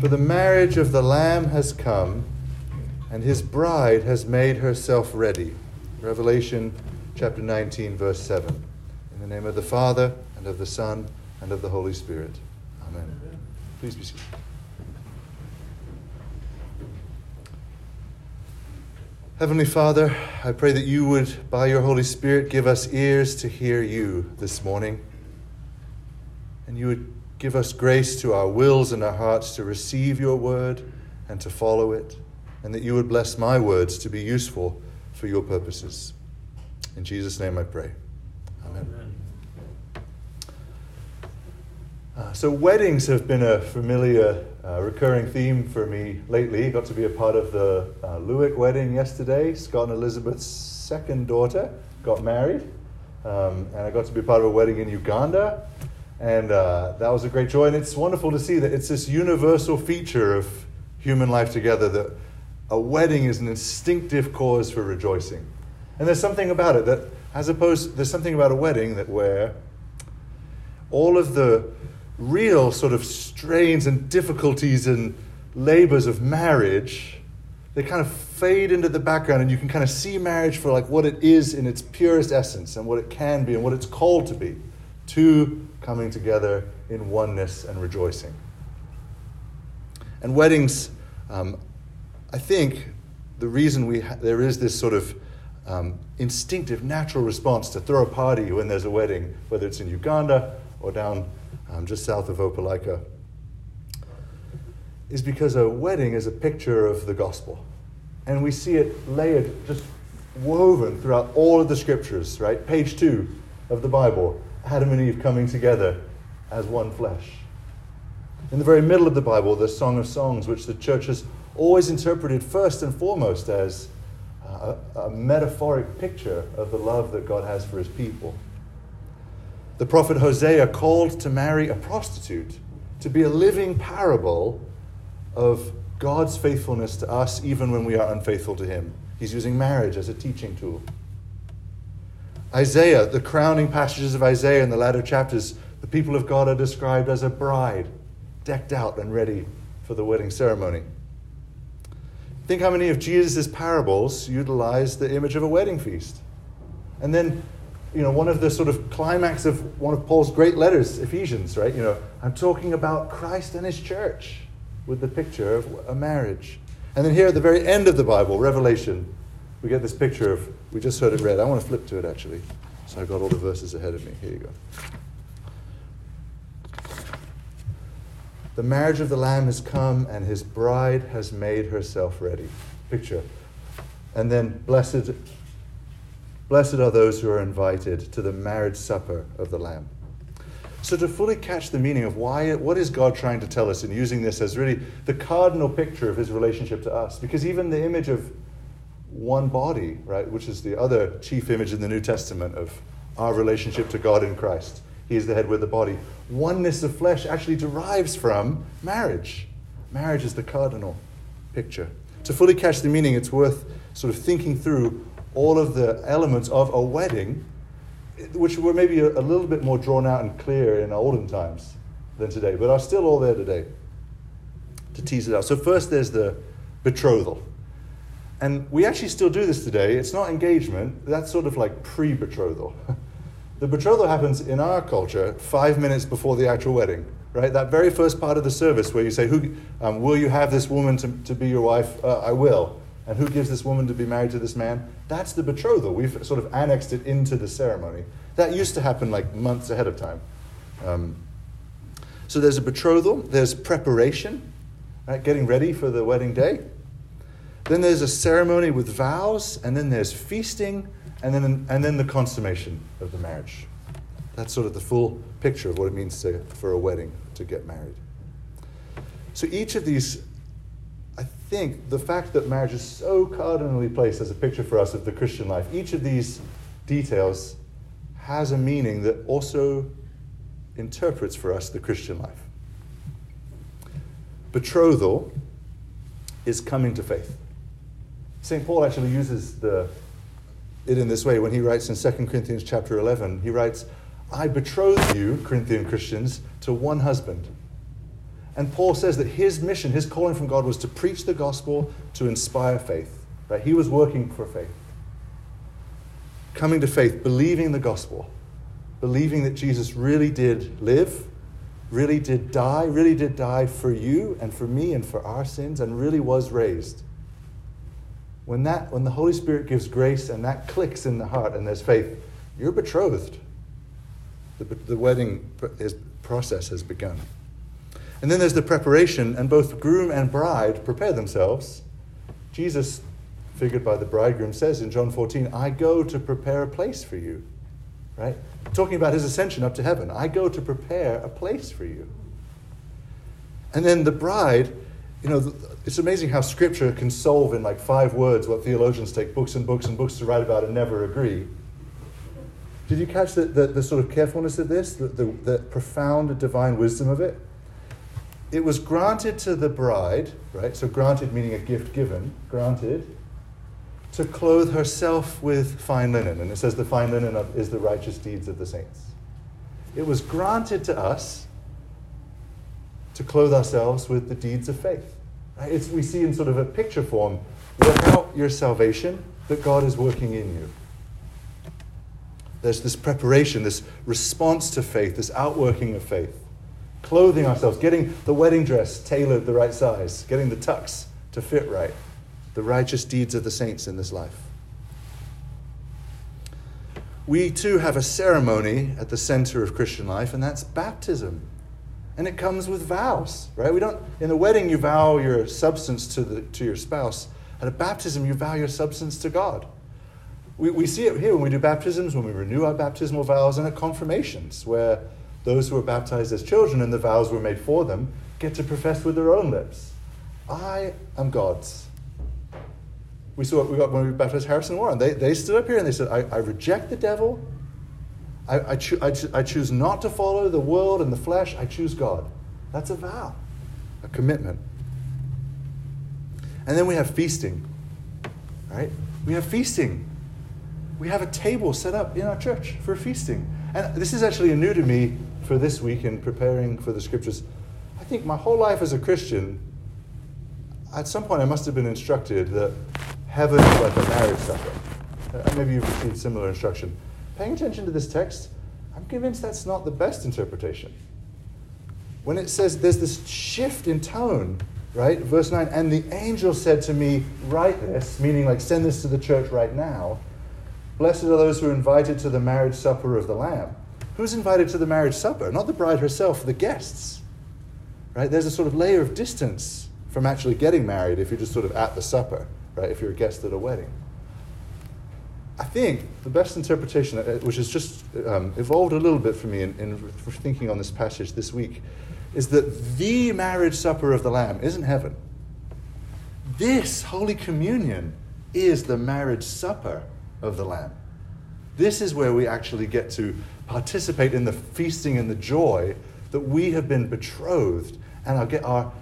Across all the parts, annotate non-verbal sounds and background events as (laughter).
For the marriage of the Lamb has come, and his bride has made herself ready. Revelation chapter 19, verse 7. In the name of the Father, and of the Son, and of the Holy Spirit. Amen. Please be seated. Heavenly Father, I pray that you would, by your Holy Spirit, give us ears to hear you this morning. And you would give us grace to our wills and our hearts to receive your word and to follow it. And that you would bless my words to be useful for your purposes. In Jesus' name I pray. Amen. Amen. Uh, so, weddings have been a familiar uh, recurring theme for me lately. Got to be a part of the uh, Lewick wedding yesterday. Scott and Elizabeth's second daughter got married. Um, and I got to be part of a wedding in Uganda. And uh, that was a great joy. And it's wonderful to see that it's this universal feature of human life together that a wedding is an instinctive cause for rejoicing. And there's something about it that, as opposed, there's something about a wedding that where all of the real sort of strains and difficulties and labors of marriage, they kind of fade into the background and you can kind of see marriage for like what it is in its purest essence and what it can be and what it's called to be. Two coming together in oneness and rejoicing. And weddings, um, I think the reason we ha- there is this sort of um, instinctive, natural response to throw a party when there's a wedding, whether it's in Uganda or down um, just south of Opelika, is because a wedding is a picture of the gospel. And we see it layered, just woven throughout all of the scriptures, right? Page two of the Bible Adam and Eve coming together as one flesh. In the very middle of the Bible, the Song of Songs, which the church has always interpreted first and foremost as a, a metaphoric picture of the love that God has for his people. The prophet Hosea called to marry a prostitute to be a living parable of God's faithfulness to us even when we are unfaithful to him. He's using marriage as a teaching tool. Isaiah, the crowning passages of Isaiah in the latter chapters, the people of God are described as a bride, decked out and ready for the wedding ceremony. Think how many of Jesus' parables utilize the image of a wedding feast. And then you know, one of the sort of climax of one of Paul's great letters, Ephesians, right? You know, I'm talking about Christ and his church with the picture of a marriage. And then here at the very end of the Bible, Revelation, we get this picture of, we just heard it read. I want to flip to it actually. So I've got all the verses ahead of me. Here you go. The marriage of the Lamb has come, and his bride has made herself ready. Picture. And then, blessed Blessed are those who are invited to the marriage supper of the Lamb. So, to fully catch the meaning of why, what is God trying to tell us in using this as really the cardinal picture of his relationship to us? Because even the image of one body, right, which is the other chief image in the New Testament of our relationship to God in Christ, he is the head with the body. Oneness of flesh actually derives from marriage. Marriage is the cardinal picture. To fully catch the meaning, it's worth sort of thinking through all of the elements of a wedding, which were maybe a, a little bit more drawn out and clear in olden times than today, but are still all there today to tease it out. So, first, there's the betrothal. And we actually still do this today. It's not engagement, that's sort of like pre betrothal. (laughs) the betrothal happens in our culture five minutes before the actual wedding, right? That very first part of the service where you say, Who, um, Will you have this woman to, to be your wife? Uh, I will and who gives this woman to be married to this man? That's the betrothal. We've sort of annexed it into the ceremony. That used to happen like months ahead of time. Um, so there's a betrothal, there's preparation, right, getting ready for the wedding day. Then there's a ceremony with vows, and then there's feasting, and then, and then the consummation of the marriage. That's sort of the full picture of what it means to, for a wedding to get married. So each of these I think the fact that marriage is so cardinally placed as a picture for us of the Christian life, each of these details has a meaning that also interprets for us the Christian life. Betrothal is coming to faith. St. Paul actually uses the, it in this way when he writes in 2 Corinthians chapter 11. He writes, I betroth you, Corinthian Christians, to one husband And Paul says that his mission, his calling from God was to preach the gospel, to inspire faith. Right? He was working for faith. Coming to faith, believing the gospel, believing that Jesus really did live, really did die, really did die for you and for me and for our sins, and really was raised. When, that, when the Holy Spirit gives grace and that clicks in the heart and there's faith, you're betrothed. The, the wedding is, process has begun. And then there's the preparation, and both groom and bride prepare themselves. Jesus, figured by the bridegroom, says in John 14, I go to prepare a place for you. Right? Talking about his ascension up to heaven. I go to prepare a place for you. And then the bride, you know, it's amazing how scripture can solve in like five words what theologians take books and books and books to write about and never agree. Did you catch the, the, the sort of carefulness of this, the, the, the profound divine wisdom of it? It was granted to the bride, right? So, granted meaning a gift given, granted, to clothe herself with fine linen. And it says the fine linen is the righteous deeds of the saints. It was granted to us to clothe ourselves with the deeds of faith. Right? It's, we see in sort of a picture form work out your salvation that God is working in you. There's this preparation, this response to faith, this outworking of faith. Clothing ourselves, getting the wedding dress tailored the right size, getting the tux to fit right. The righteous deeds of the saints in this life. We too have a ceremony at the center of Christian life, and that's baptism. And it comes with vows, right? We don't in the wedding you vow your substance to the to your spouse. At a baptism, you vow your substance to God. We, we see it here when we do baptisms, when we renew our baptismal vows, and at confirmations, where those who are baptized as children and the vows were made for them get to profess with their own lips I am God's. We saw it we got when we baptized Harrison Warren. They, they stood up here and they said, I, I reject the devil. I, I, cho- I, cho- I choose not to follow the world and the flesh. I choose God. That's a vow, a commitment. And then we have feasting, right? We have feasting we have a table set up in our church for feasting. And this is actually new to me for this week in preparing for the scriptures. I think my whole life as a Christian, at some point I must have been instructed that heaven is like a marriage supper. Uh, maybe you've received similar instruction. Paying attention to this text, I'm convinced that's not the best interpretation. When it says there's this shift in tone, right? Verse 9, and the angel said to me, Write this, meaning like send this to the church right now. Blessed are those who are invited to the marriage supper of the Lamb. Who's invited to the marriage supper? Not the bride herself, the guests. Right? There's a sort of layer of distance from actually getting married if you're just sort of at the supper, right? If you're a guest at a wedding. I think the best interpretation, uh, which has just um, evolved a little bit for me in, in thinking on this passage this week, is that the marriage supper of the Lamb isn't heaven. This Holy Communion is the marriage supper of the Lamb. This is where we actually get to participate in the feasting and the joy that we have been betrothed and are, are,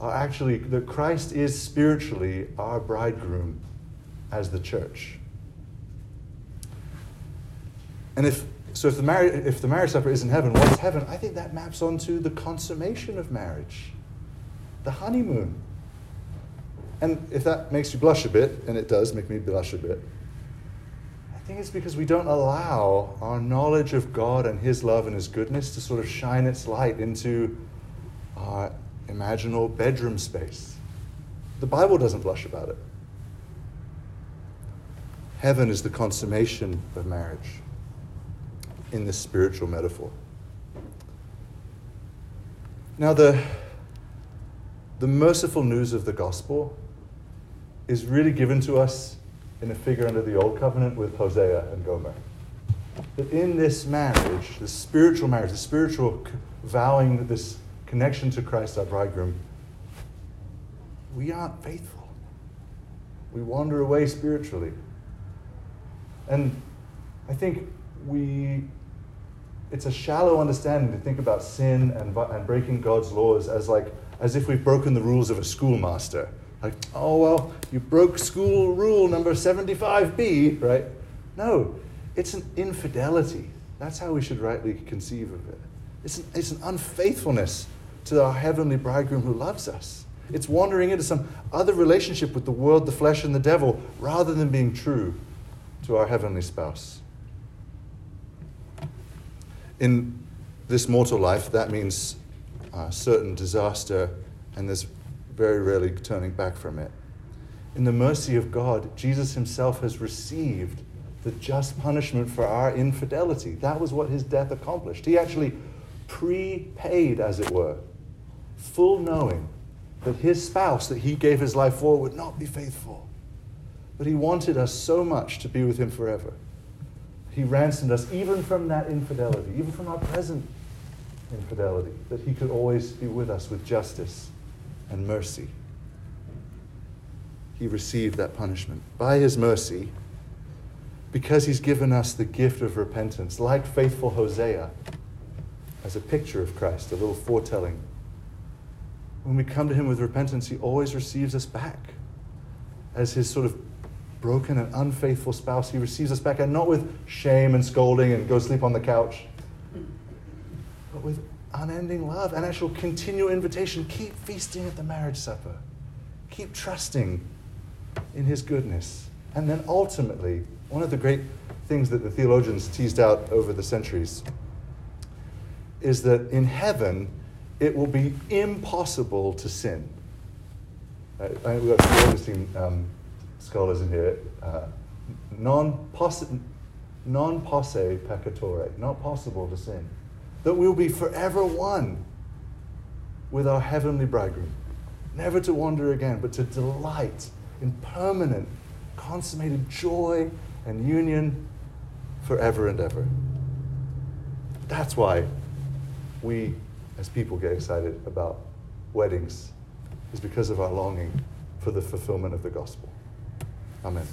are actually, that Christ is spiritually our bridegroom as the church. And if so, if the, marriage, if the marriage supper is in heaven, what's heaven? I think that maps onto the consummation of marriage, the honeymoon. And if that makes you blush a bit, and it does make me blush a bit, I think it's because we don't allow our knowledge of God and His love and His goodness to sort of shine its light into our imaginal bedroom space. The Bible doesn't blush about it. Heaven is the consummation of marriage in this spiritual metaphor. Now, the, the merciful news of the gospel is really given to us in a figure under the old covenant with Hosea and Gomer. That in this marriage, the spiritual marriage, the spiritual vowing this connection to Christ, our bridegroom, we aren't faithful. We wander away spiritually. And I think we, it's a shallow understanding to think about sin and, and breaking God's laws as like, as if we've broken the rules of a schoolmaster like, oh, well, you broke school rule number 75B, right? No, it's an infidelity. That's how we should rightly conceive of it. It's an, it's an unfaithfulness to our heavenly bridegroom who loves us. It's wandering into some other relationship with the world, the flesh, and the devil rather than being true to our heavenly spouse. In this mortal life, that means uh, certain disaster, and there's very rarely turning back from it. In the mercy of God, Jesus himself has received the just punishment for our infidelity. That was what his death accomplished. He actually prepaid, as it were, full knowing that his spouse that he gave his life for would not be faithful. But he wanted us so much to be with him forever. He ransomed us even from that infidelity, even from our present infidelity, that he could always be with us with justice and mercy. He received that punishment. By his mercy, because he's given us the gift of repentance, like faithful Hosea, as a picture of Christ, a little foretelling. When we come to him with repentance, he always receives us back. As his sort of broken and unfaithful spouse, he receives us back, and not with shame and scolding and go sleep on the couch, but with unending love and actual continual invitation. Keep feasting at the marriage supper, keep trusting in his goodness. And then ultimately, one of the great things that the theologians teased out over the centuries is that in heaven, it will be impossible to sin. Uh, we've got some Augustine um, scholars in here. Uh, non posse peccatore, not possible to sin. That we'll be forever one with our heavenly bridegroom. Never to wander again, but to delight in permanent, consummated joy and union forever and ever. That's why we as people get excited about weddings, is because of our longing for the fulfillment of the gospel. Amen.